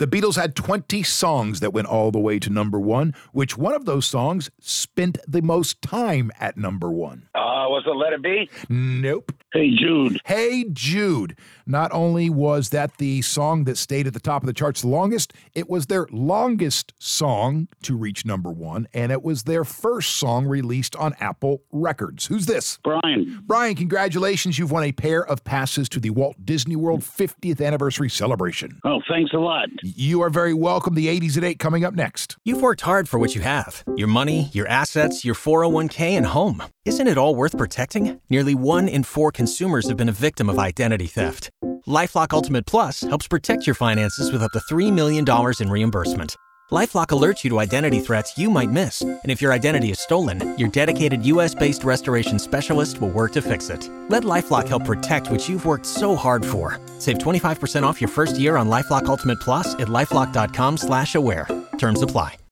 The Beatles had 20 songs that went all the way to number one. Which one of those songs spent the most time at number one? Uh, was it Let It Be? Nope. Hey, Jude. Hey Jude. Not only was that the song that stayed at the top of the charts the longest, it was their longest song to reach number one, and it was their first song released on Apple Records. Who's this? Brian. Brian, congratulations. You've won a pair of passes to the Walt Disney World 50th anniversary celebration. Oh, thanks a lot. You are very welcome. The 80s at 8 coming up next. You've worked hard for what you have your money, your assets, your 401k, and home. Isn't it all worth protecting? Nearly one in four consumers have been a victim of identity theft. Lifelock Ultimate Plus helps protect your finances with up to $3 million in reimbursement. LifeLock alerts you to identity threats you might miss, and if your identity is stolen, your dedicated U.S.-based restoration specialist will work to fix it. Let LifeLock help protect what you've worked so hard for. Save 25% off your first year on LifeLock Ultimate Plus at lifeLock.com/slash-aware. Terms apply.